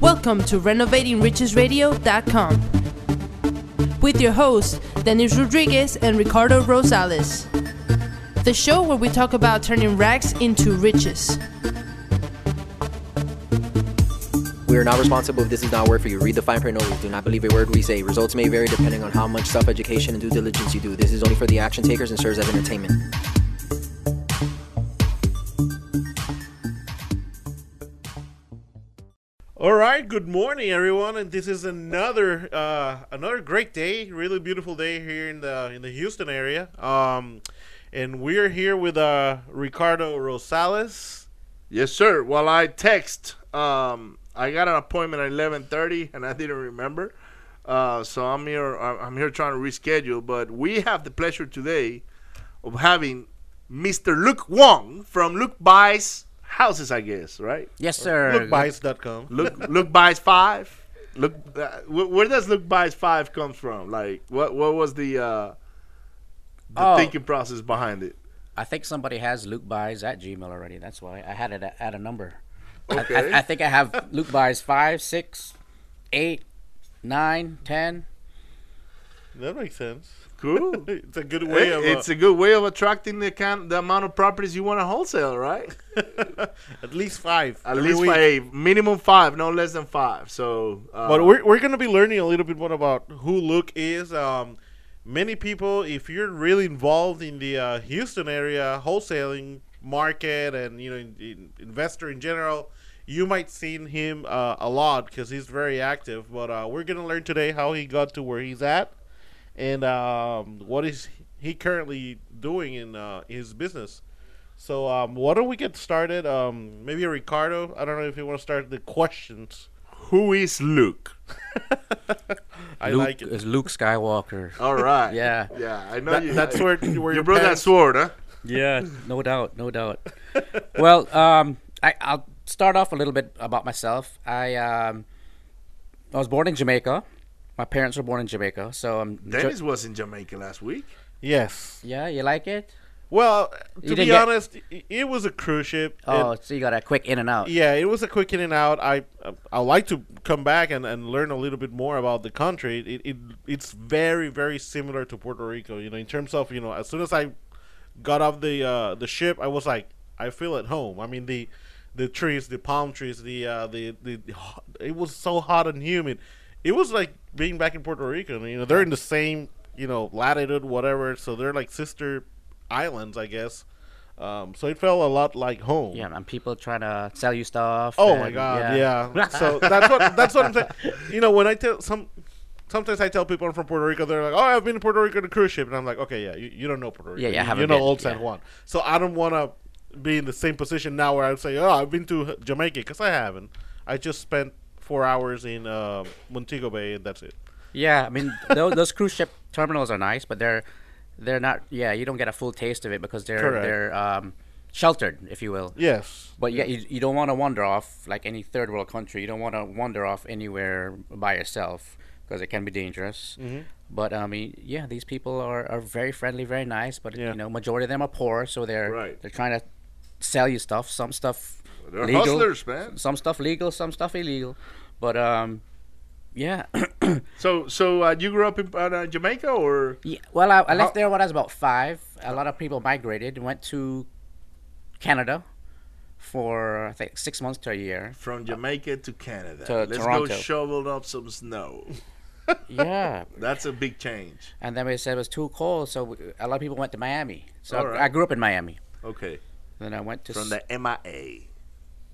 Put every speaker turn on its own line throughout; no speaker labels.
Welcome to RenovatingRichesRadio.com with your hosts, Dennis Rodriguez and Ricardo Rosales. The show where we talk about turning rags into riches.
We are not responsible if this is not work for you. Read the fine print only. Do not believe a word we say. Results may vary depending on how much self education and due diligence you do. This is only for the action takers and serves as entertainment.
All right, good morning, everyone, and this is another uh, another great day, really beautiful day here in the in the Houston area. Um, and we're here with uh, Ricardo Rosales.
Yes, sir. Well, I text. Um, I got an appointment at eleven thirty, and I didn't remember. Uh, so I'm here. I'm here trying to reschedule. But we have the pleasure today of having Mr. Luke Wong from Luke Buys Houses, I guess, right?
Yes, sir.
LukeBuys.com.
Luke Luke Buys Five. Look, uh, where does Luke Buys Five come from? Like, what what was the uh, the
Oh.
thinking process behind it?
I think somebody has Luke buys at Gmail already. That's why I had it at, at a number. I-
Okay.
I, I think I have Luke buys five, six, eight, nine, ten.
That makes sense.
Cool.
It's a good way
Hey,
of uh,
it's a good way of attracting the kind, the amount of properties you want to wholesale, right?
at least five.
At least
week.
five, minimum five, no less than five. So, uh,
But we're, we're going to be learning a little bit more about who Luke is. Um, many people, if you're really involved in the uh, Houston area wholesaling market and you know in, in investor in general, you might seen him uh, a lot because he's very active. But uh, we're going to learn today how he got to where he's at and um, what is he currently doing in uh, his business. So um, why don't we get started? Um, maybe Ricardo. I don't know if you want to start the questions.
who is Luke?
I
Luke
like it.
is Luke Skywalker.
All right.
Yeah.
Yeah, I know
That-
you.
that's where where
you brought that sword, huh?
Yeah, no doubt, no doubt. well, um, I, I'll start off a little bit about myself. I um, I was born in Jamaica. My parents were born in Jamaica, so I'm. Ja-
Dennis was in Jamaica last week.
Yes.
yeah, you like it?
Well, to be
get-
honest, it was a cruise ship.
Oh,
and-
so you got a quick in and out.
yeah, it was a quick in and out. I I like to come back and, and learn a little bit more about the country. It, it it's very very similar to Puerto Rico. You know, in terms of you know, as soon as I got off the uh, the ship, I was like, I feel at home. I mean the the trees, the palm trees, the uh, the, the it was so hot and humid. It was like being back in Puerto Rico. You know, they're in the same you know latitude, whatever. So they're like sister islands, I guess. Um, so it felt a lot like home.
Yeah, and people trying to sell you stuff.
Oh my god, yeah. yeah. so that's what that's what I'm saying. You know, when I tell some, sometimes I tell people I'm from Puerto Rico, they're like, "Oh, I've been to Puerto Rico on a cruise ship," and I'm like, "Okay, yeah, you, you don't know Puerto Rico.
Yeah, yeah,
you, you know
been,
Old San
yeah.
Juan." So I don't want to be in the same position now where I would say, "Oh, I've been to Jamaica," because I haven't. I just spent four hours in uh, Montego Bay, and that's it.
Yeah, I mean those, those cruise ship terminals are nice, but they're they're not. Yeah, you don't get a full taste of it because they're
Correct.
they're um, sheltered, if you will.
Yes.
But yeah, you, you don't want to wander off like any third world country. You don't want to wander off anywhere by yourself because it can be dangerous.
Mm-hmm.
But I mean, yeah, these people are, are very friendly, very nice. But
Yeah.
you know, majority of them are poor, so they're
Right.
they're trying to sell you stuff. Some stuff
They're
legal,
hustlers, man.
Some stuff legal, some stuff illegal. But um, yeah.
So, so uh, you grew up in uh, Jamaica, or
Yeah, well, I, I left there when I was about five. A lot of people migrated and went to Canada for I think six months to a year.
from Jamaica to Canada?
To
Let's
Toronto.
go shovel up some snow.
yeah,
That's a big change.
and then we said it was too cold, so we- a lot of people went to Miami. So I,
right.
I grew up in Miami.
Okay,
Then I went to
from the MIA.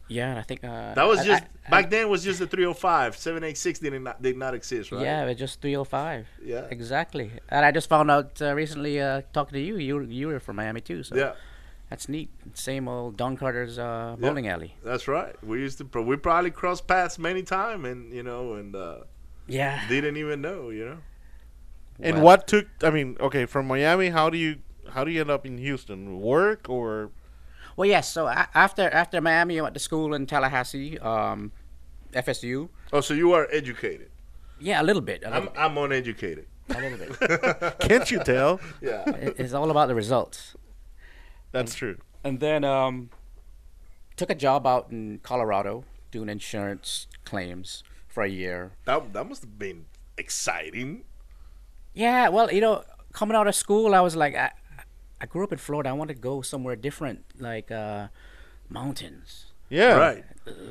Yeah, and I think uh,
That was just
I-
back then. Was just the 305, 786 did not did not exist, right?
Yeah, it was just 305.
Yeah.
exactly. And I just found out uh, recently uh, talking to you. You you were from Miami too, so
Yeah,
that's neat. Same old Don Carter's uh,
Yeah.
bowling alley.
that's right. We used to. pro- We probably crossed paths many times, and you know, and uh,
Yeah.
didn't even know. You know.
And
Well-
what took? I mean, okay, from Miami, how do you how do you end up in Houston? Work or
Well, yes. So a- after after Miami, I went to school in Tallahassee, um, FSU.
Oh, so you are educated.
Yeah, a little bit. A
I'm
little,
I'm uneducated.
a little bit.
can't you tell?
Yeah.
It- it's all about the results.
That's true.
And then um, took a job out in Colorado doing insurance claims for a year.
That that must have been exciting.
Yeah, well, you know, coming out of school, I was like, I, I grew up in Florida. I wanted to go somewhere different, like uh, mountains.
Yeah.
Right.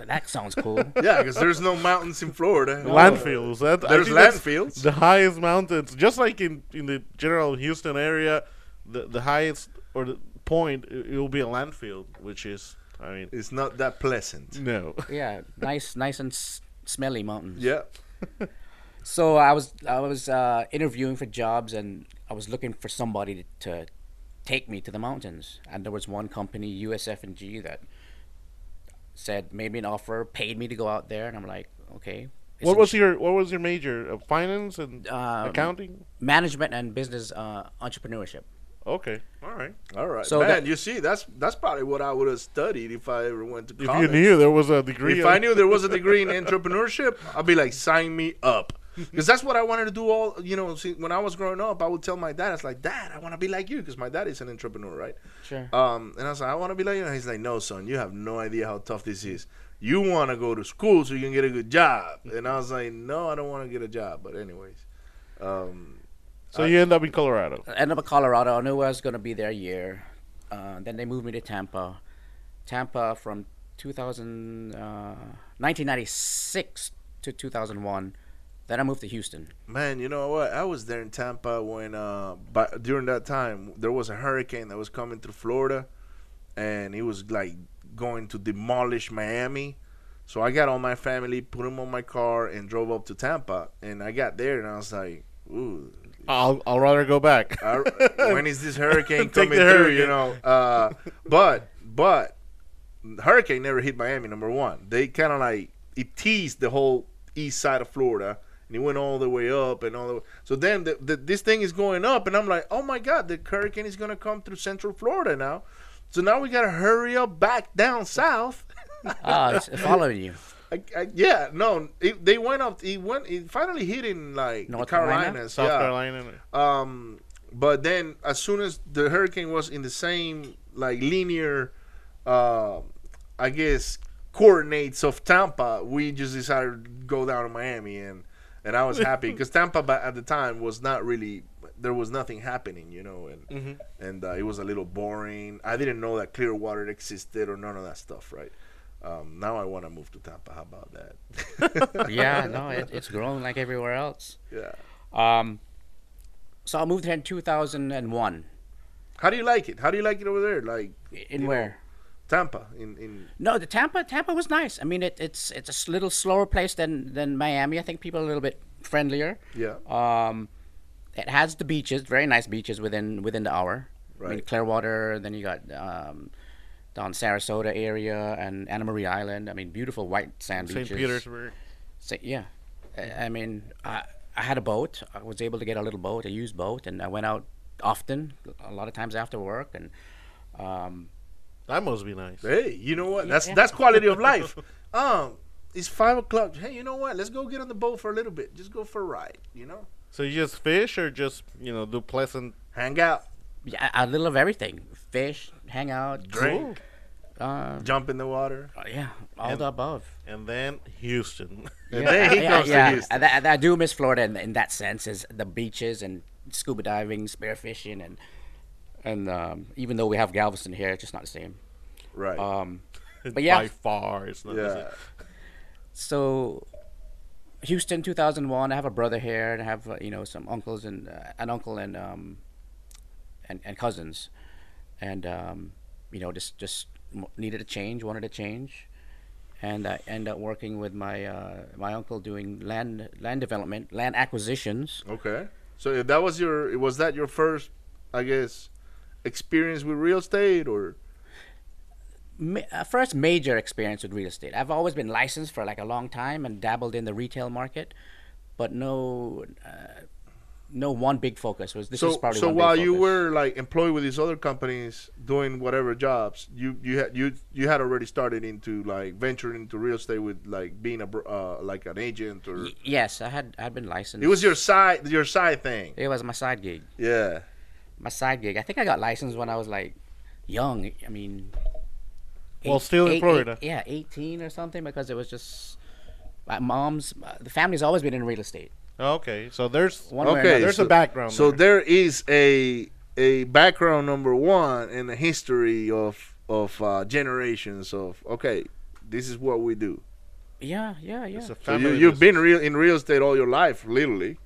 That sounds cool.
Yeah, because there's no mountains in Florida.
Landfills. That, I
There's landfills.
The highest mountains, just like in, in the general Houston area, the the highest or the point it, it will be a landfill, which is, I mean,
It's not that pleasant.
no.
yeah, nice, nice and s- smelly mountains.
Yeah.
So I was I was uh, interviewing for jobs and I was looking for somebody to, to take me to the mountains. And there was one company, USF&G, that said made me an offer, paid me to go out there, and I'm like, okay.
What was your What was your major? Uh, finance and
Um,
accounting.
management and business uh, entrepreneurship?
Okay, all right.
All right.
So
Man,
that-
you see, that's that's probably what I would have studied if I ever went to
If you knew there was a degree,
If
of-
I knew there was a degree in entrepreneurship, I'd be like, sign me up. Because that's what I wanted to do all, you know, see, when I was growing up, I would tell my dad, I was like, Dad, I want to be like you. Because my dad is an entrepreneur, right?
Sure.
Um, and I was like, I want to be like you. And he's like, No, son, you have no idea how tough this is. You want to go to school so you can get a good job. And I was like, No, I don't want to get a job. But, anyways. Um,
so you end up in Colorado.
I ended up in Colorado. I knew I was going to be there a year. Uh, then they moved me to Tampa. Tampa from 2000, uh, 1996 to 2001. Then I moved to Houston.
Man, you know what? I was there in Tampa when, uh, but during that time, there was a hurricane that was coming through Florida, and it was like going to demolish Miami. So I got all my family, put them on my car, and drove up to Tampa. And I got there, and I was like, "Ooh,
I'll I'll rather go back.
I, when is this hurricane coming through?"
hurricane.
You know. Uh, but but hurricane never hit Miami. Number one, they kind of like it teased the whole east side of Florida, and it went all the way up and all the. Way. So then the, the, this thing is going up, and I'm like, "Oh my God, the hurricane is gonna come through Central Florida now." So now we gotta hurry up back down south.
Ah, it's following you.
I, I, yeah, no, it, they went up. It went. It finally hit in like
North
the
Carolina?
Carolinas,
South
yeah.
Carolina.
Um, but then as soon as the hurricane was in the same like linear, uh, I guess coordinates of Tampa, we just decided to go down to Miami, and and I was happy because Tampa at the time was not really there was nothing happening, you know, and
Mhm.
and uh, it was a little boring. I didn't know that Clearwater existed or none of that stuff, right? Um, now I want to move to Tampa. How about that?
Yeah, no, it, it's growing like everywhere else.
yeah.
Um, so I moved here in 2001.
How do you like it? How do you like it over there? Like
In where?
know, Tampa in in
No, the Tampa Tampa was nice. I mean, it, it's it's a little slower place than than Miami. I think people are a little bit friendlier.
yeah.
Um, it has the beaches, very nice beaches within within the hour. I mean,
Right.
Clearwater. Then you got um, down Sarasota area and Anna Maria Island. I mean, beautiful white sand
St.
beaches. St.
Petersburg.
Sa- yeah, I, I mean, I, I had a boat. I was able to get a little boat, a used boat, and I went out often, a lot of times after work, and um,
That must be nice.
Hey, you know what? That's
Yeah.
that's quality of life. Um, it's five o'clock. Hey, you know what? Let's go get on the boat for a little bit. Just go for a ride. You know,
So you just fish or just you know do pleasant
hang out,
yeah, a little of everything: fish, hang out,
drink,
uh,
jump in the water.
yeah, all
And-
the above.
and then Houston.
And
yeah,
then he
I-
comes
yeah,
to Houston.
I, I, I do miss Florida in, in that sense, is the beaches and scuba diving, spearfishing, and and um, even though we have Galveston here, it's just not the same.
Right.
Um, But yeah.
by far it's not. the
yeah.
same.
so Houston, 2001. I have a brother here, and I have uh, you know some uncles and uh, an uncle and um and, and cousins, and um, you know just just needed a change, wanted a change, and I ended up working with my uh, my uncle doing land land development, land acquisitions.
Okay. So that was your, was that your first, I guess, experience with real estate or?
Uh, first major experience with real estate. I've always been licensed for like a long time and dabbled in the retail market, but no. Uh, no one big focus was this is
so
probably
so while you were like employed with these other companies doing whatever jobs, you you had you you had already started into like venturing into real estate with like being a uh, like an agent or
Y- yes, I had I had been licensed.
it was your side your side thing.
it was my side gig.
Yeah.
My side gig. I think I got licensed when I was like young. I mean,
Well, still in Florida.
eight- yeah, 18 or something because it was just my mom's. uh, The family's always been in real estate.
Okay, so there's
One
Okay,
there's
so-
a background.
So
there.
there is a a background number one in the history of of uh, generations of okay, this is what we do.
Yeah, yeah, yeah.
It's a
So you, you've
business.
been real in real estate all your life, literally.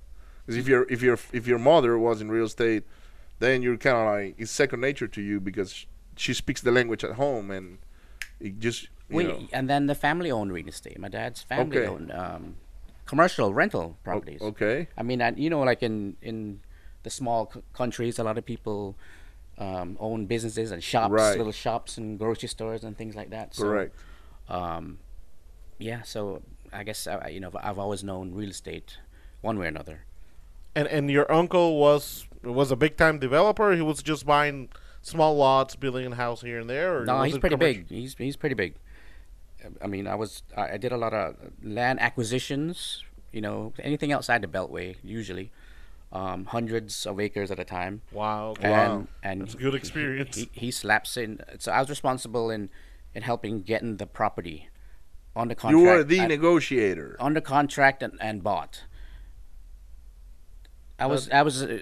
Because if your if your if your mother was in real estate, then you're kind of like it's second nature to you because she speaks the language at home and it just you
We,
know.
and then the family owned real estate. My dad's family
Okay.
owned um, commercial rental properties.
Okay.
I mean, I, you know, like in in the small c- countries, a lot of people um, own businesses and shops,
Right.
little shops and grocery stores and things like that. So,
Correct.
Um, yeah. So I guess uh, you know I've always known real estate, one way or another.
and and your uncle was was a big time developer. He was just buying small lots, building a house here and there. Or
No, he's pretty
commercial?
big. He's he's pretty big. I mean, I was I I did a lot of land acquisitions. You know, anything outside the Beltway, usually, um, hundreds of acres at a time.
Wow. Okay.
And and
That's a good experience.
He, he slaps in. So I was responsible in in helping getting the property on the contract.
You were the
and-
negotiator.
under contract and, and bought. I was I was a, a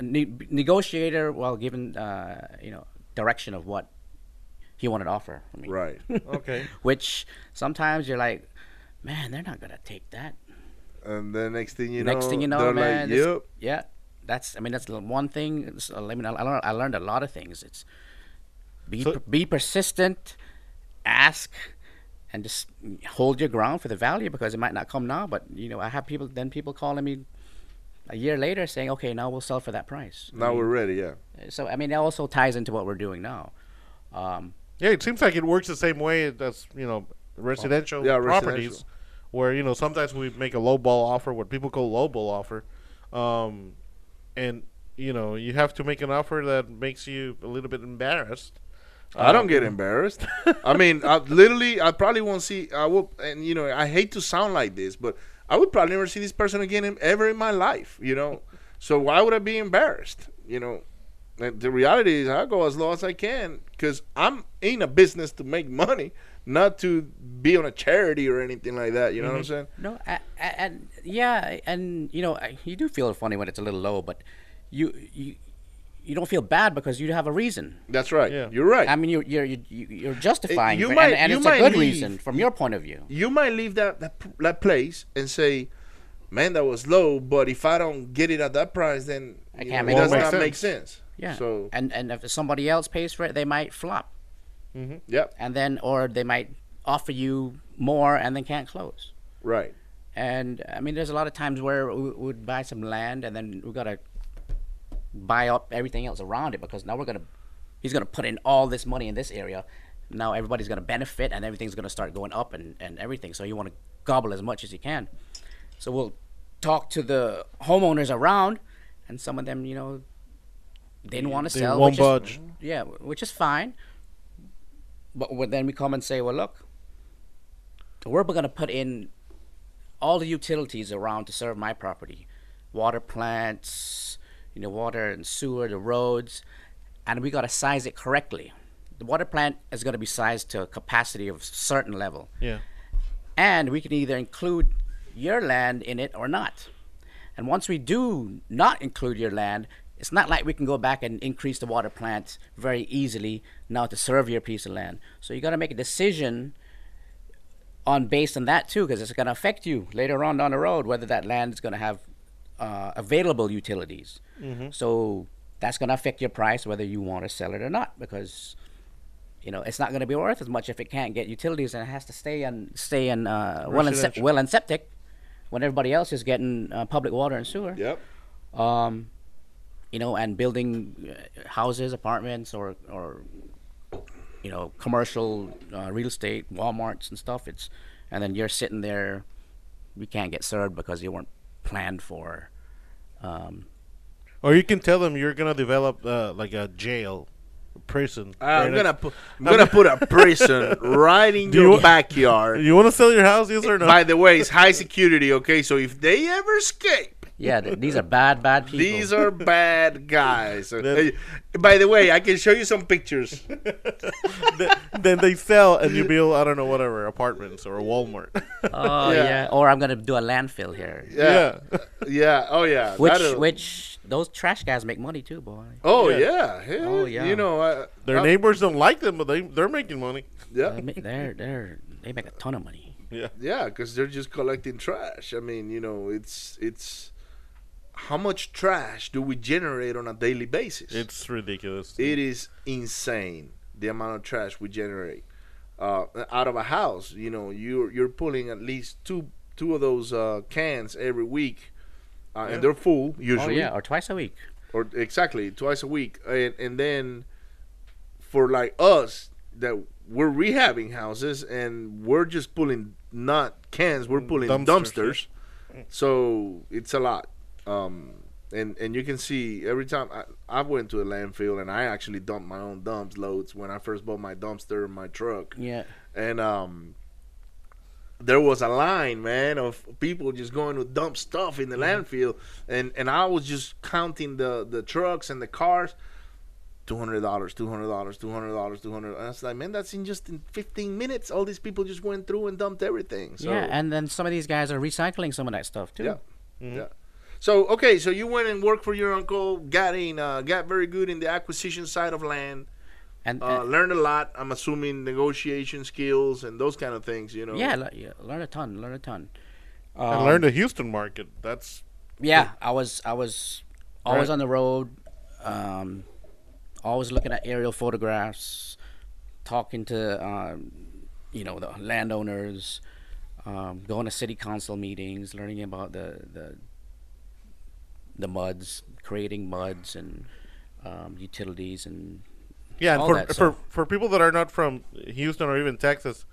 ne- negotiator while given uh, you know direction of what he wanted to offer for me.
Right.
Okay.
Which sometimes you're like, man, they're not gonna take that.
And the next thing you know,
Next thing you know, man,
like, yep.
yeah, that's I mean that's one thing. it's- I mean I, I learned I learned a lot of things. It's be
So-
per- be persistent, ask, and just hold your ground for the value because it might not come now. But you know I have people then people calling me a year later saying, okay, now we'll sell for that price. I
Now
mean,
we're ready, yeah.
so I mean that also ties into what we're doing now. Um,
Yeah, it seems like it works the same way as you know residential
Yeah,
properties,
residential.
where you know sometimes we make a low ball offer, what people call low ball offer, um, and you know you have to make an offer that makes you a little bit embarrassed.
I don't
Um,
get embarrassed. I mean, I literally, I probably won't see. I will, and you know, I hate to sound like this, but I would probably never see this person again in, ever in my life. You know, so why would I be embarrassed? You know, and the reality is, I go as low as I can because I'm in a business to make money, not to be on a charity or anything like that. You know what I'm mm-hmm. saying?
No, and yeah, and you know, I- you do feel funny when it's a little low, but you you you don't feel bad because you have a reason.
That's right.
Yeah.
You're right.
I mean, you're you're you- you're justifying,
you
it,
might-
and, and
you
it's a good
leave-
reason from your point of view.
you might leave that, that that place and say, "Man, that was low." But if I don't get it at that price, then
I can't
know,
make
it does
it
not
work.
make sense.
Yeah,
So
and and if somebody else pays for it, they might flop, mm-hmm.
yep,
and then or they might offer you more and then can't close.
right.
And I mean, there's a lot of times where we we would buy some land and then we gotta buy up everything else around it because now we're gonna he's gonna put in all this money in this area. Now everybody's gonna benefit and everything's gonna start going up and, and everything. So you want to gobble as much as you can. So we'll talk to the homeowners around, and some of them, you know, they didn't want to sell.
won't
which is-
budge.
yeah, which is fine. But then we come and say, well, look, we're going to put in all the utilities around to serve my property water plants, you know, water and sewer, the roads, and we got to size it correctly. The water plant is going to be sized to a capacity of a certain level,
Yeah.
and we can either include your land in it or not. And once we do not include your land, it's not like we can go back and increase the water plant very easily now to serve your piece of land. So you got to make a decision on based on that too, because it's going to affect you later on down the road whether that land is going to have uh, available utilities. So that's going to affect your price whether you want to sell it or not, because you know it's not going to be worth as much if it can't get utilities and it has to stay and stay in uh, well and se- well and septic when everybody else is getting uh, public water and sewer
Yep.
um, you know, and building uh, houses, apartments, or or you know, commercial uh, real estate, WalMarts and stuff. It's and then you're sitting there, you can't get served because you weren't planned for. Um,
Or you can tell them you're gonna develop uh, like a jail, a prison.
I'm gonna put I'm gonna put a prison right in
Do
your
you-
backyard.
You want to sell your house? Yes or no?
By the way, it's high security. Okay, so if they ever escape,
Yeah, th- these are bad, bad people.
These are bad guys. Hey, by the way, I can show you some pictures.
Th- then they sell and you build I don't know whatever apartments or a Walmart.
Oh
Yeah.
yeah. Or I'm gonna do a landfill here.
Yeah, yeah. Oh yeah.
Which
That'll-
which those trash guys make money too, boy.
Oh
Yeah.
yeah. yeah.
Oh, yeah.
You know, I,
Their
I-
neighbors don't like them, but they they're making money.
Yeah.
They ma- They're they're they make a ton of money.
Yeah.
Yeah, because they're just collecting trash. I mean, you know, it's it's how much trash do we generate on a daily basis?
It's ridiculous.
it is insane the amount of trash we generate uh, out of a house. You know, you're you're pulling at least two two of those uh, cans every week, uh,
Yeah.
and they're full usually.
Oh
usually,
yeah, or twice a week.
or exactly twice a week, and and then for like us that we're rehabbing houses and we're just pulling not cans, we're pulling
Dumpsters,
dumpsters. So it's a lot. Um, and and you can see every time I, I went to a landfill and I actually dumped my own dumps loads when I first bought my dumpster and my truck.
Yeah.
And um there was a line, man, of people just going to dump stuff in the landfill and and I was just counting the the trucks and the cars Two hundred dollars, two hundred dollars, two hundred dollars, two hundred. I was like, man, that's in just in fifteen minutes. All these people just went through and dumped everything. So,
yeah, and then some of these guys are recycling some of that stuff too.
Yeah. Yeah. So okay, so you went and worked for your uncle, got in, uh, got very good in the acquisition side of land,
And,
uh,
and-
learned a lot. I'm assuming negotiation skills and those kind of things. You know.
yeah, le- yeah, learn a ton, learn a ton.
and
Um,
learn the Houston market. That's
Yeah, I was I was always
Right.
on the road, um, always looking at aerial photographs, talking to um, you know the landowners, um, going to city council meetings, learning about the the the muds, creating muds and um, utilities and
yeah. And for for for people that are not from Houston or even Texas,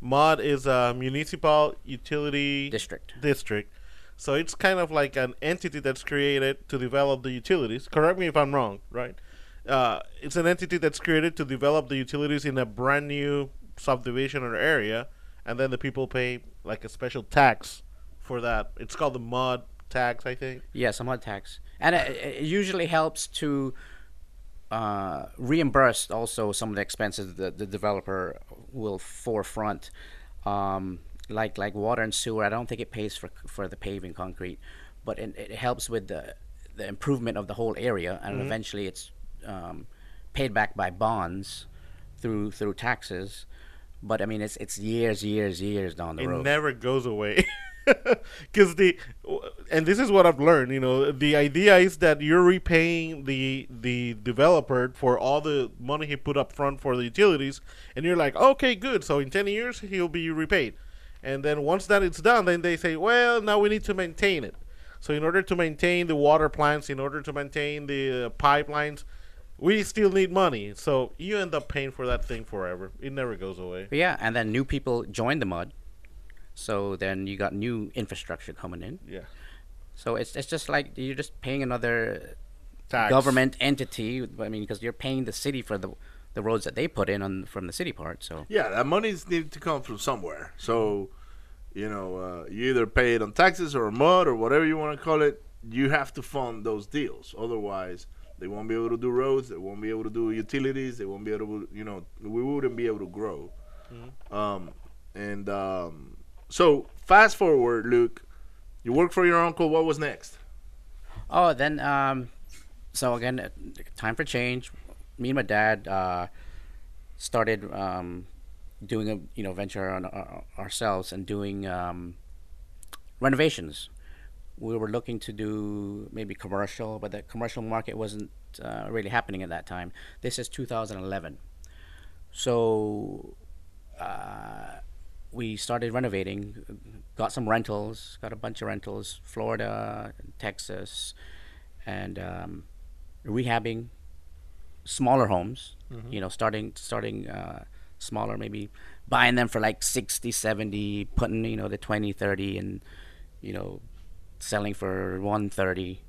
MUD is a municipal utility
district.
district. So it's kind of like an entity that's created to develop the utilities. Correct me if I'm wrong, right? Uh, it's an entity that's created to develop the utilities in a brand new subdivision or area, and then the people pay like a special tax for that. It's called the MUD tax, I think.
Yeah, some mud tax, and it, it usually helps to uh, reimburse also some of the expenses that the developer will forefront, um, like like water and sewer. I don't think it pays for for the paving concrete, but it, it helps with the the improvement of the whole area, and eventually it's um, paid back by bonds through through taxes. But I mean, it's it's years, years, years down the
it
road.
It never goes away because the and this is what i've learned you know the idea is that you're repaying the the developer for all the money he put up front for the utilities and you're like okay good so in 10 years he'll be repaid. And then once that it's done then they say well now we need to maintain it. So in order to maintain the water plants in order to maintain the uh, pipelines we still need money. So you end up paying for that thing forever. It never goes away.
Yeah, and then new people join the mud, so then you got new infrastructure coming in.
yeah
So it's it's just like you're just paying another
Tax.
government entity. I mean, because you're paying the city for the the roads that they put in on from the city part. So
Yeah, that money's needed to come from somewhere. So, you know, uh, you either pay it on taxes or mud or whatever you want to call it. You have to fund those deals. Otherwise, they won't be able to do roads. They won't be able to do utilities. They won't be able to, you know, we wouldn't be able to grow. Um, and um, so, fast forward, Luke. You work for your uncle. What was next?
oh, then um, so again, uh, time for change. Me and my dad uh, started um, doing a you know venture on our, ourselves and doing um, renovations. We were looking to do maybe commercial, but the commercial market wasn't uh, really happening at that time. This is 2011, so uh, we started renovating. Got some rentals. Got a bunch of rentals. Florida, Texas, and um, rehabbing smaller homes. You know, starting starting uh, smaller, maybe buying them for like 60, 70, putting you know the 20, 30, and you know selling for 130.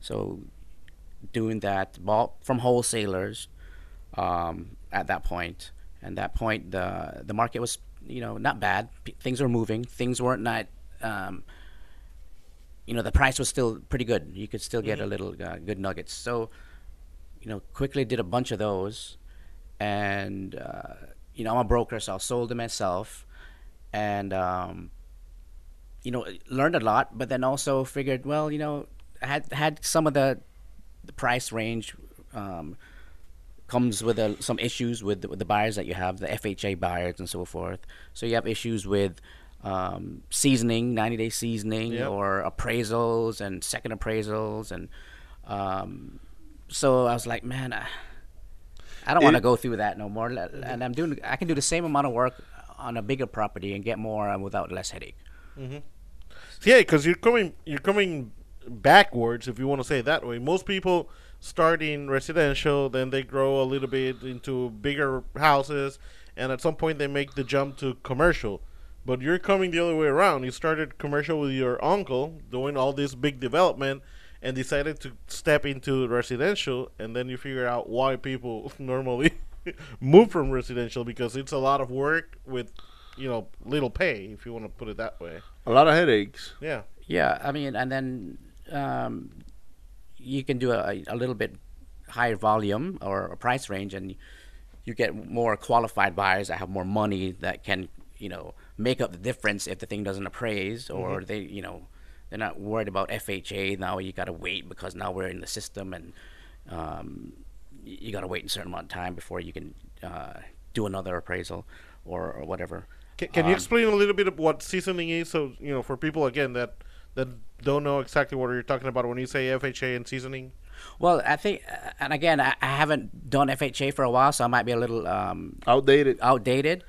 So doing that bought from wholesalers um, at that point. And that point, the the market was you know not bad. P- things were moving. Things weren't not um, you know the price was still pretty good. You could still get a little uh, good nuggets. So, you know, quickly did a bunch of those, and uh, you know I'm a broker, so I sold them myself, and um, you know learned a lot. But then also figured, well, you know, I had had some of the the price range. Um, comes with a, some issues with, the- with the buyers that you have, the FHA buyers and so forth. So you have issues with um, seasoning, 90 day seasoning,
Yep.
or appraisals and second appraisals. And um, so I was like, man, I, I don't want to go through that no more. And I'm doing, I can do the same amount of work on a bigger property and get more uh, without less headache.
Yeah, because you're coming you're coming backwards, if you want to say it that way. Most people start in residential, then they grow a little bit into bigger houses, and at some point they make the jump to commercial. But you're coming the other way around. You started commercial with your uncle, doing all this big development, and decided to step into residential, and then you figure out why people normally move from residential because it's a lot of work with, you know, little pay, if you want to put it that way.
A lot of headaches.
Yeah.
Yeah, I mean, and then um, you can do a, a little bit higher volume or a price range, and you get more qualified buyers that have more money that can, you know, make up the difference if the thing doesn't appraise, or they, you know, they're not worried about FHA. Now you got to wait because now we're in the system, and um, you got to wait a certain amount of time before you can uh, do another appraisal or, or whatever.
Can, can you
Um,
explain a little bit of what seasoning is? So you know, for people again that that don't know exactly what you're talking about when you say FHA and seasoning.
Well, I think, uh, and again, I, I haven't done FHA for a while, so I might be a little um,
Outdated.
outdated.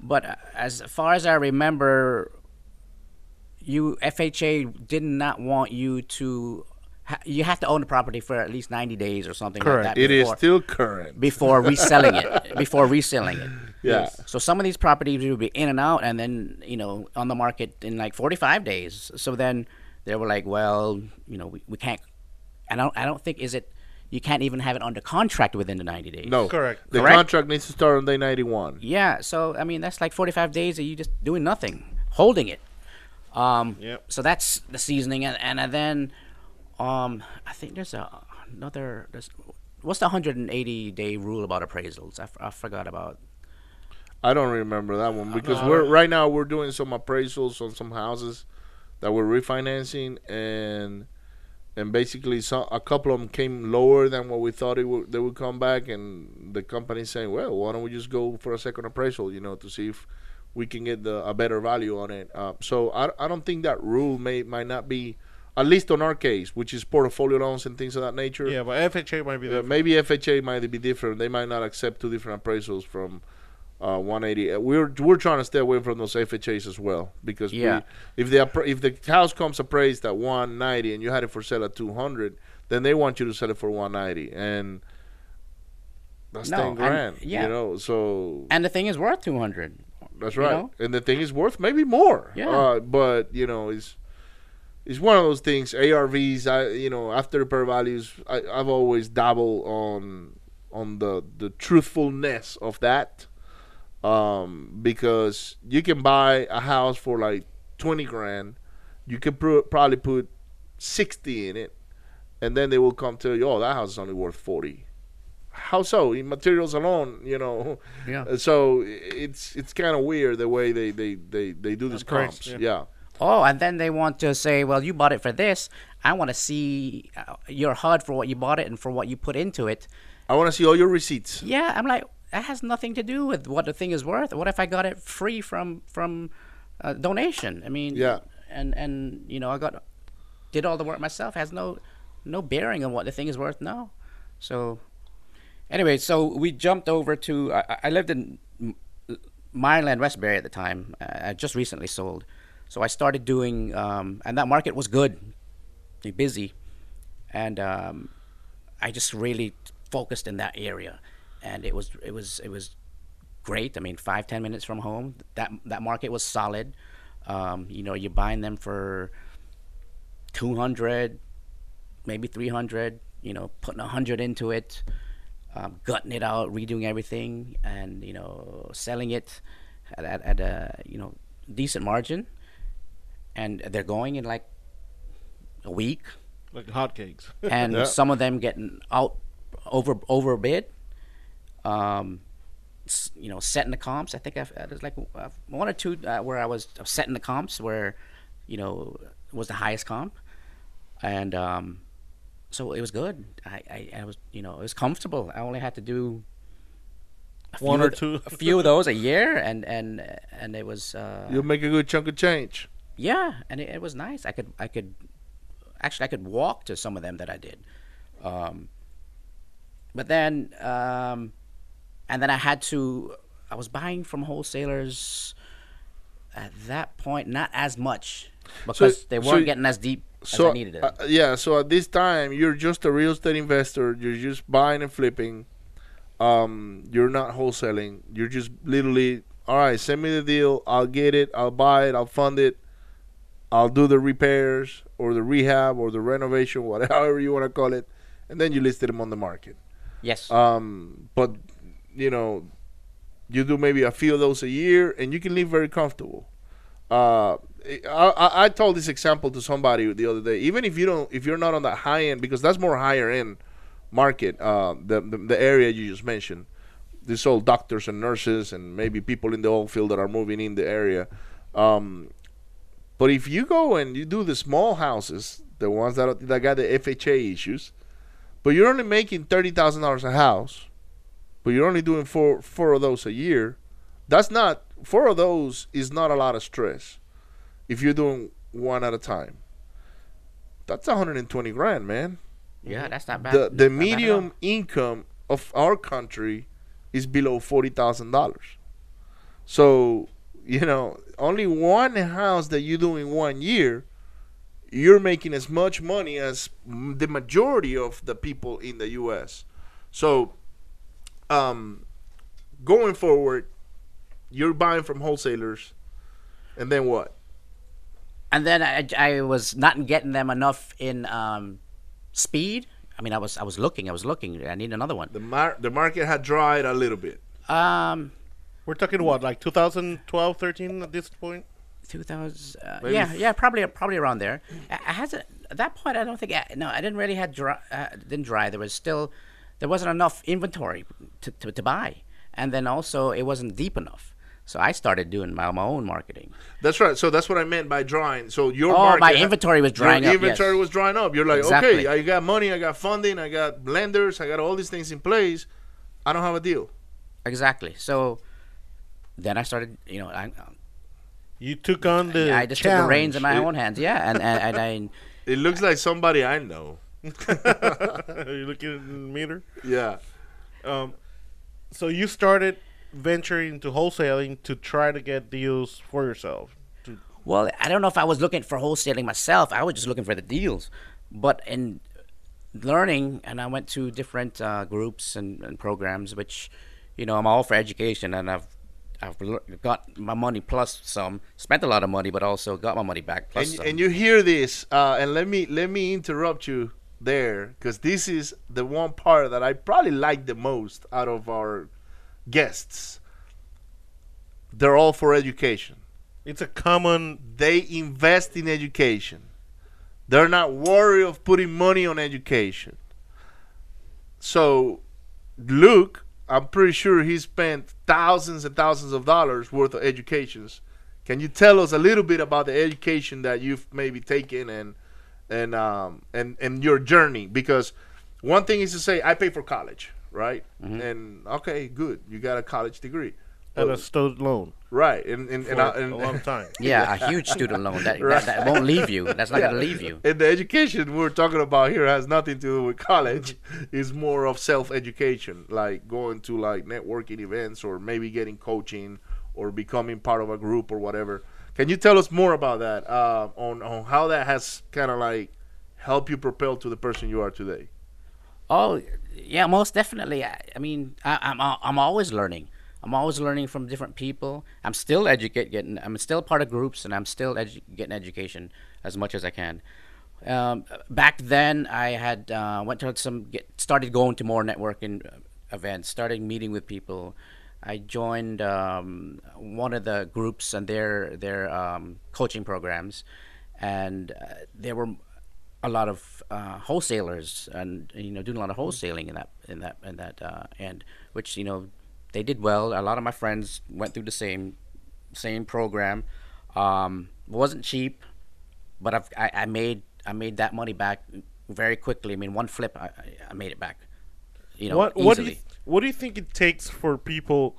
But uh, as far as I remember, you FHA did not want you to. Ha- you have to own the property for at least ninety days or something
Correct.
like that.
It is still current.
before reselling it. Before reselling it.
Yeah.
So some of these properties will be in and out, and then you know on the market in like forty-five days. So then they were like, well, you know, we, we can't. I don't. I don't think is it. You can't even have it under contract within the ninety days.
No.
Correct.
The
Correct?
contract needs to start on day 91.
Yeah, so I mean that's like 45 days of you just doing nothing, holding it. Um,
Yep.
So that's the seasoning, and, and then um, I think there's a another. There's, what's the 180 day rule about appraisals? I, f- I forgot about.
I don't remember that one because we're right now we're doing some appraisals on some houses that we're refinancing and and basically some a couple of them came lower than what we thought it would they would come back and the company's saying well why don't we just go for a second appraisal you know to see if we can get the, a better value on it uh, so I, I don't think that rule may might not be at least on our case which is portfolio loans and things of that nature
Yeah, but FHA might be
uh, maybe FHA might be different. They might not accept two different appraisals from uh, 180. Uh, We're we're trying to stay away from those FHAs as well because
Yeah.
we, if the if the house comes appraised at 190 and you had it for sale at 200, then they want you to sell it for 190 and that's
No,
10
and-
grand.
yeah.
you know, so
And the thing is worth 200.
that's
you
right.
know?
And the thing is worth maybe more.
Yeah.
Uh, but you know, it's it's one of those things. ARVs, I you know, after repair values, I, I've always dabbled on on the the truthfulness of that, um, because you can buy a house for like twenty grand, you could pr- probably put sixty in it, and then they will come tell you, oh, that house is only worth forty. How so? In materials alone, you know.
Yeah.
So it's it's kind of weird the way they they they, they do these comps.
yeah.
Yeah.
Oh, and then they want to say, well, you bought it for this. I want to see uh, your HUD for what you bought it and for what you put into it.
I want to see all your receipts.
Yeah, I'm like, that has nothing to do with what the thing is worth. What if I got it free from from uh, donation? I mean,
Yeah.
and and you know, I got did all the work myself. Has no no bearing on what the thing is worth now. So anyway, so we jumped over to. I, I lived in M- Meyerland, Westbury at the time. Uh, I just recently sold, so I started doing, um, and that market was good, busy, and um, I just really focused in that area, and it was it was it was great. I mean, five ten minutes from home. That that market was solid. Um, you know, you're buying them for two hundred, maybe three hundred. You know, putting a hundred into it, um, gutting it out, redoing everything, and you know, selling it at, at, at a you know decent margin. And they're going in like a week,
like hotcakes.
and
Yeah.
some of them getting out over overbid. Um, you know, setting the comps. I think I've, uh, there's like uh, one or two uh, where I was setting the comps where, you know, was the highest comp, and um, so it was good. I, I, I was you know it was comfortable. I only had to do
One or
of th-
two.
a few of those a year, and and and it was uh,
You'll make a good chunk of change.
Yeah, and it, it was nice. I could I could actually I could walk to some of them that I did, um, but then um, and then I had to. I was buying from wholesalers at that point, not as much because they weren't
y-
getting as deep
So
as I needed it.
uh, yeah, so at this time you're just a real estate investor. You're just buying and flipping. Um, you're not wholesaling. You're just literally all right. Send me the deal. I'll get it. I'll buy it. I'll fund it. I'll do the repairs or the rehab or the renovation, whatever you want to call it, and then you listed them on the market.
yes,
Um, but you know, you do maybe a few of those a year, and you can live very comfortable. Uh, I, I, I told this example to somebody the other day. Even if you don't, if you're not on that high end, because that's more higher end market. Uh, the, the the area you just mentioned, these all doctors and nurses, and maybe people in the oil field that are moving in the area. Um, but if you go and you do the small houses, the ones that that got the FHA issues, but you're only making thirty thousand dollars a house, but you're only doing four four of those a year. That's not four of those is not a lot of stress. If you're doing one at a time, that's 120 grand, man.
yeah, mm-hmm. that's not bad.
The the
bad
medium income of our country is below forty thousand dollars. So you know, only one house that you do in one year, you're making as much money as the majority of the people in the U.S. So, um, going forward, you're buying from wholesalers, and then what?
and then I, I was not getting them enough in um, speed. I mean, I was I was looking, I was looking. I need another one.
The mar- the market had dried a little bit.
Um,
We're talking what, like 2012, 13 at this point?
2000 uh, yeah yeah probably probably around there I, I hasn't at that point i don't think I, no i didn't really had dry uh, didn't dry there was still there wasn't enough inventory to, to, to buy and then also it wasn't deep enough so i started doing my, my own marketing
That's right. So that's what I meant by drying. So your
Oh,
market
my inventory was drying
your
up,
inventory
yes.
was drying up. You're like,
Exactly.
okay, I got money, I got funding, I got blenders I got all these things in place. I don't have a deal.
exactly so then i started you know i,
You took on the.
I just took the reins in my
challenge.
own hands yeah and and, and i
It looks like somebody I know.
Are you looking at the meter?
Yeah.
Um, so you started venturing into wholesaling to try to get deals for yourself. To,
Well, I don't know if I was looking for wholesaling myself. I was just looking for the deals. But in learning, and I went to different uh, groups and, and programs, which, you know, I'm all for education, and I've I've got my money plus some, spent a lot of money, but also got my money back plus
And,
some.
and you hear this, uh, and let me let me interrupt you there because this is the one part that I probably like the most out of our guests. They're all for education.
it's a common.
they invest in education. They're not worried of putting money on education. So, Luke, I'm pretty sure he spent thousands and thousands of dollars worth of educations. Can you tell us a little bit about the education that you've maybe taken and and um and and your journey? Because one thing is to say I pay for college, right? And okay, good, you got a college degree,
And a student loan
right? And and,
for
and, I-
a
and
long time.
yeah, a huge student loan that,
Right.
that, that won't leave you. That's not going to leave you.
And the education we're talking about here has nothing to do with college. it's more of self-education, like going to like networking events or maybe getting coaching or becoming part of a group or whatever. Can you tell us more about that? Uh, on on how that has kind of like helped you propel to the person you are today?
Oh, yeah, most definitely. I, I mean, I, I'm I'm always learning. I'm always learning from different people. I'm still educate getting. I'm still part of groups, and I'm still edu- getting education as much as I can. Um, back then, I had uh, went to some get, started going to more networking uh, events, started meeting with people. I joined um, one of the groups and their their um, coaching programs, and uh, they were a lot of uh, wholesalers and you know doing a lot of wholesaling in that in that in that uh, end, which you know they did well. A lot of my friends went through the same same program. Um, wasn't cheap, but I've, I I made I made that money back very quickly. I mean, one flip, I, I- made it back. You know,
what
easily.
what do you what do you think it takes for people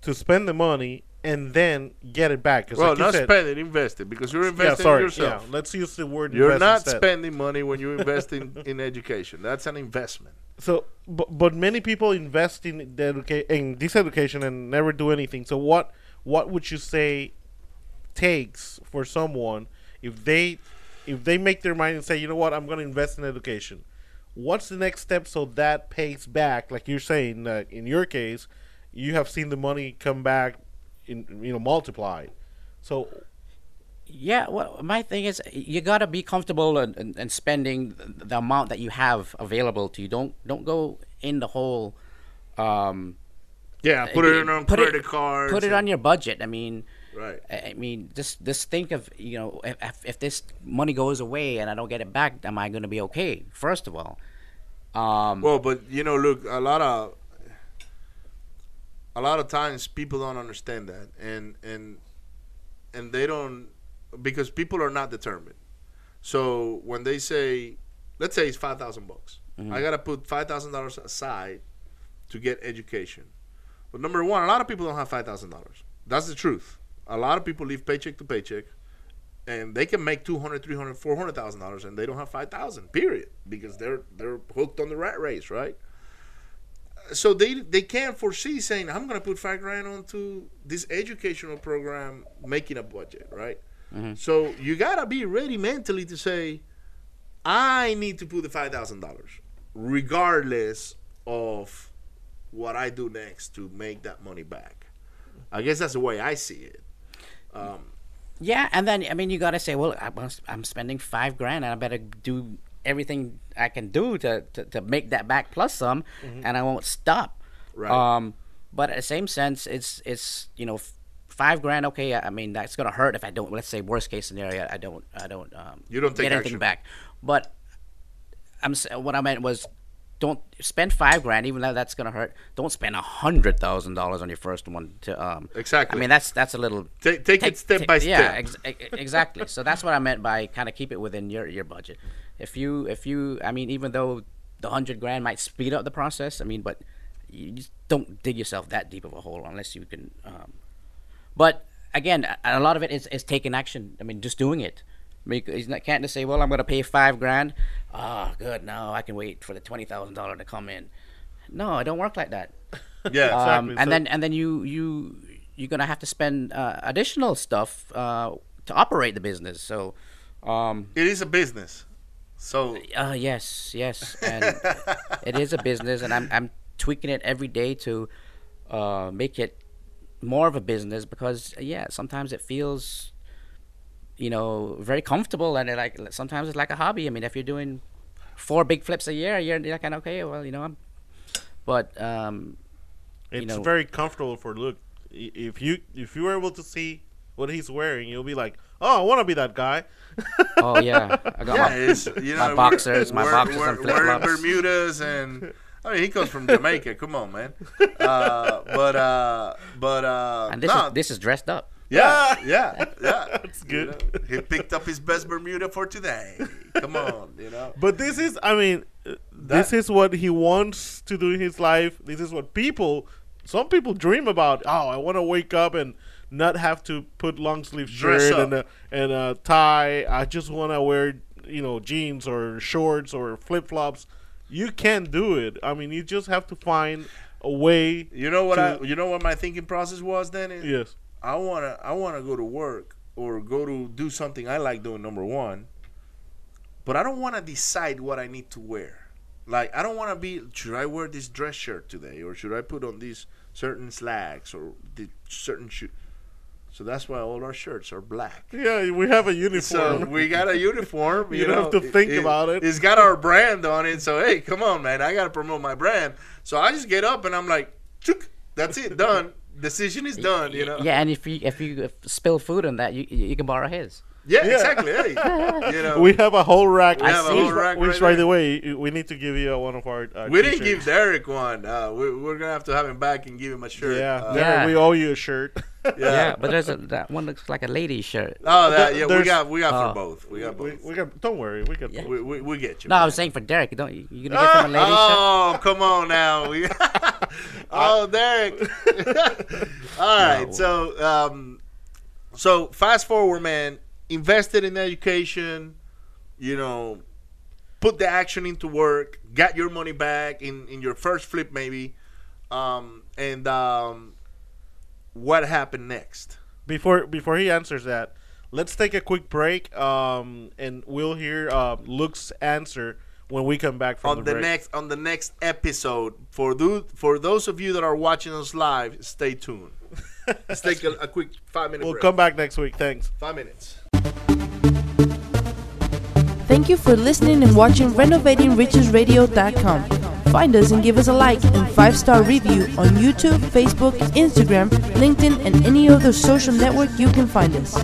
to spend the money and then get it back.
Well,
like you
not
said-
spend it, invest it because you're
Yeah,
investing
sorry.
in yourself.
Yeah, let's use the word.
You're not
instead.
spending money when you invest in, in education. That's an investment.
So, but, but many people invest in the educa- in this education and never do anything. So, what what would you say takes for someone if they if they make their mind and say, you know what, I'm going to invest in education? What's the next step so that pays back? Like you're saying, uh, in your case, you have seen the money come back, in you know, multiplied. So,
Yeah, well, my thing is you gotta be comfortable and, and, and spending the- the amount that you have available to you. Don't don't go in the whole. Um,
Yeah, put it in on
put
credit
it,
cards.
Put it
and-
on your budget. I mean,
Right.
I I mean, just just think of you know if, if- if this money goes away and I don't get it back, am I going to be okay? First of all, um,
Well, but you know, look, a lot of a lot of times people don't understand that, and and and they don't because people are not determined. So when they say, let's say it's five thousand bucks, mm-hmm. I gotta put five thousand dollars aside to get education. But number one, a lot of people don't have five thousand dollars. That's the truth. A lot of people live paycheck to paycheck, and they can make 200 300 400000 dollars and they don't have 5000 period because they're they're hooked on the rat race right so they they can't foresee saying i'm going to put five grand onto this educational program making a budget right? Mm-hmm. So you got to be ready mentally to say i need to put the $5000 regardless of what i do next to make that money back. I guess that's the way i see it.
Um, yeah, and then I mean, you gotta say, well, I'm spending five grand, and I better do everything I can do to, to, to make that back plus some, and I won't stop.
Right.
Um, but at the same sense, it's it's you know, f- five grand. Okay, I mean that's gonna hurt if I don't. Let's say worst case scenario, I don't I don't um,
You don't take
get anything
action.
back. But I'm what I meant was. Don't spend five grand, even though that's gonna hurt. Don't spend a hundred thousand dollars on your first one. To um,
Exactly.
I mean, that's that's a little
Take- take it step by
yeah,
step.
ex- ex- exactly. so that's what I meant by kind of keep it within your your budget. If you if you I mean even though the hundred grand might speed up the process, I mean, but you just don't dig yourself that deep of a hole unless you can. Um, but again, a, a lot of it is, is taking action. I mean, just doing it. I mean, you not- can't just say, "Well, I'm going to pay five grand." Ah, good. Now I can wait for the twenty thousand dollar to come in. No, it don't work like that.
yeah
Um,
Exactly,
and
so-
then and then you you you're gonna have to spend uh, additional stuff uh, to operate the business. So, um,
it is a business so
uh, yes, yes, and it is a business, and I'm I'm tweaking it every day to uh, make it more of a business because yeah, sometimes it feels you know very comfortable, and it like sometimes it's like a hobby. I mean, if you're doing four big flips a year, you're like, okay, well, you know, I'm, but um,
It's
know-
very comfortable for look. I- If you if you were able to see what he's wearing, you'll be like, "Oh, I want to be that guy."
oh yeah, I got
Yeah,
my,
it's you know
my boxers, my
we're-
boxers
we're-
and flip-flops.
Bermudas and I mean he comes from Jamaica. Come on, man. Uh, but uh, but uh,
and this
no,
is this is dressed up.
yeah, yeah, yeah. That's
good.
he picked up his best Bermuda for today. Come on, you know.
But this is, I mean, uh, this is what he wants to do in his life. This is what people, some people dream about. Oh, I want to wake up and not have to put long sleeve shirt and a, and a tie. I just want to wear, you know, jeans or shorts or flip flops. You can't do it. I mean, you just have to find a way.
You know what
to-
I? You know what my thinking process was then?
Yes.
I wanna I wanna go to work or go to do something I like doing. Number one, but I don't want to decide what I need to wear. Like I don't want to be. Should I wear this dress shirt today, or should I put on these certain slacks or the certain shoe? So that's why all our shirts are black.
Yeah, we have a
So
uniform.
we got a uniform. You,
You don't
know,
have to think about it.
It's got our brand on it. So hey, come on, man! I gotta promote my brand. So I just get up and I'm like, Chook, that's it, done. Decision is done. You know.
Yeah, and if you if you spill food on that, you you can borrow his.
Yeah, exactly. Hey, you know,
We have a whole rack.
We have a whole
which,
rack
which,
right
by the way, we need to give you one of our. Uh,
we didn't give Derek one. Uh, we, we're gonna have to have him back and give him a shirt.
Yeah,
Uh,
Derek,
Yeah.
we owe you a shirt.
yeah.
Yeah, but there's a, that one looks like a lady shirt.
Oh, that yeah. We got we got
Oh.
for both. We got
we,
both.
we got. Don't worry, we got.
Yeah.
We, we, we get you.
No, I
man.
was saying for Derek. Don't you, you gonna get him a lady shirt?
Oh, come on now. Oh, Derek. All right. So, um, so fast forward, man. Invested in education. You know, put the action into work. Got your money back in in your first flip, maybe. Um, and um, what happened next?
Before before he answers that, let's take a quick break. Um, and we'll hear uh, Luke's answer when we come back from
on the
break.
next on the next episode for those for those of you that are watching us live stay tuned let's take a, a quick five minute
We'll
break
come back next week. Thanks.
five minutes
Thank you for listening and watching RenovatingRichesRadio.com. Find us and give us a like and five star review on YouTube, Facebook, Instagram, LinkedIn, and any other social network you can find us.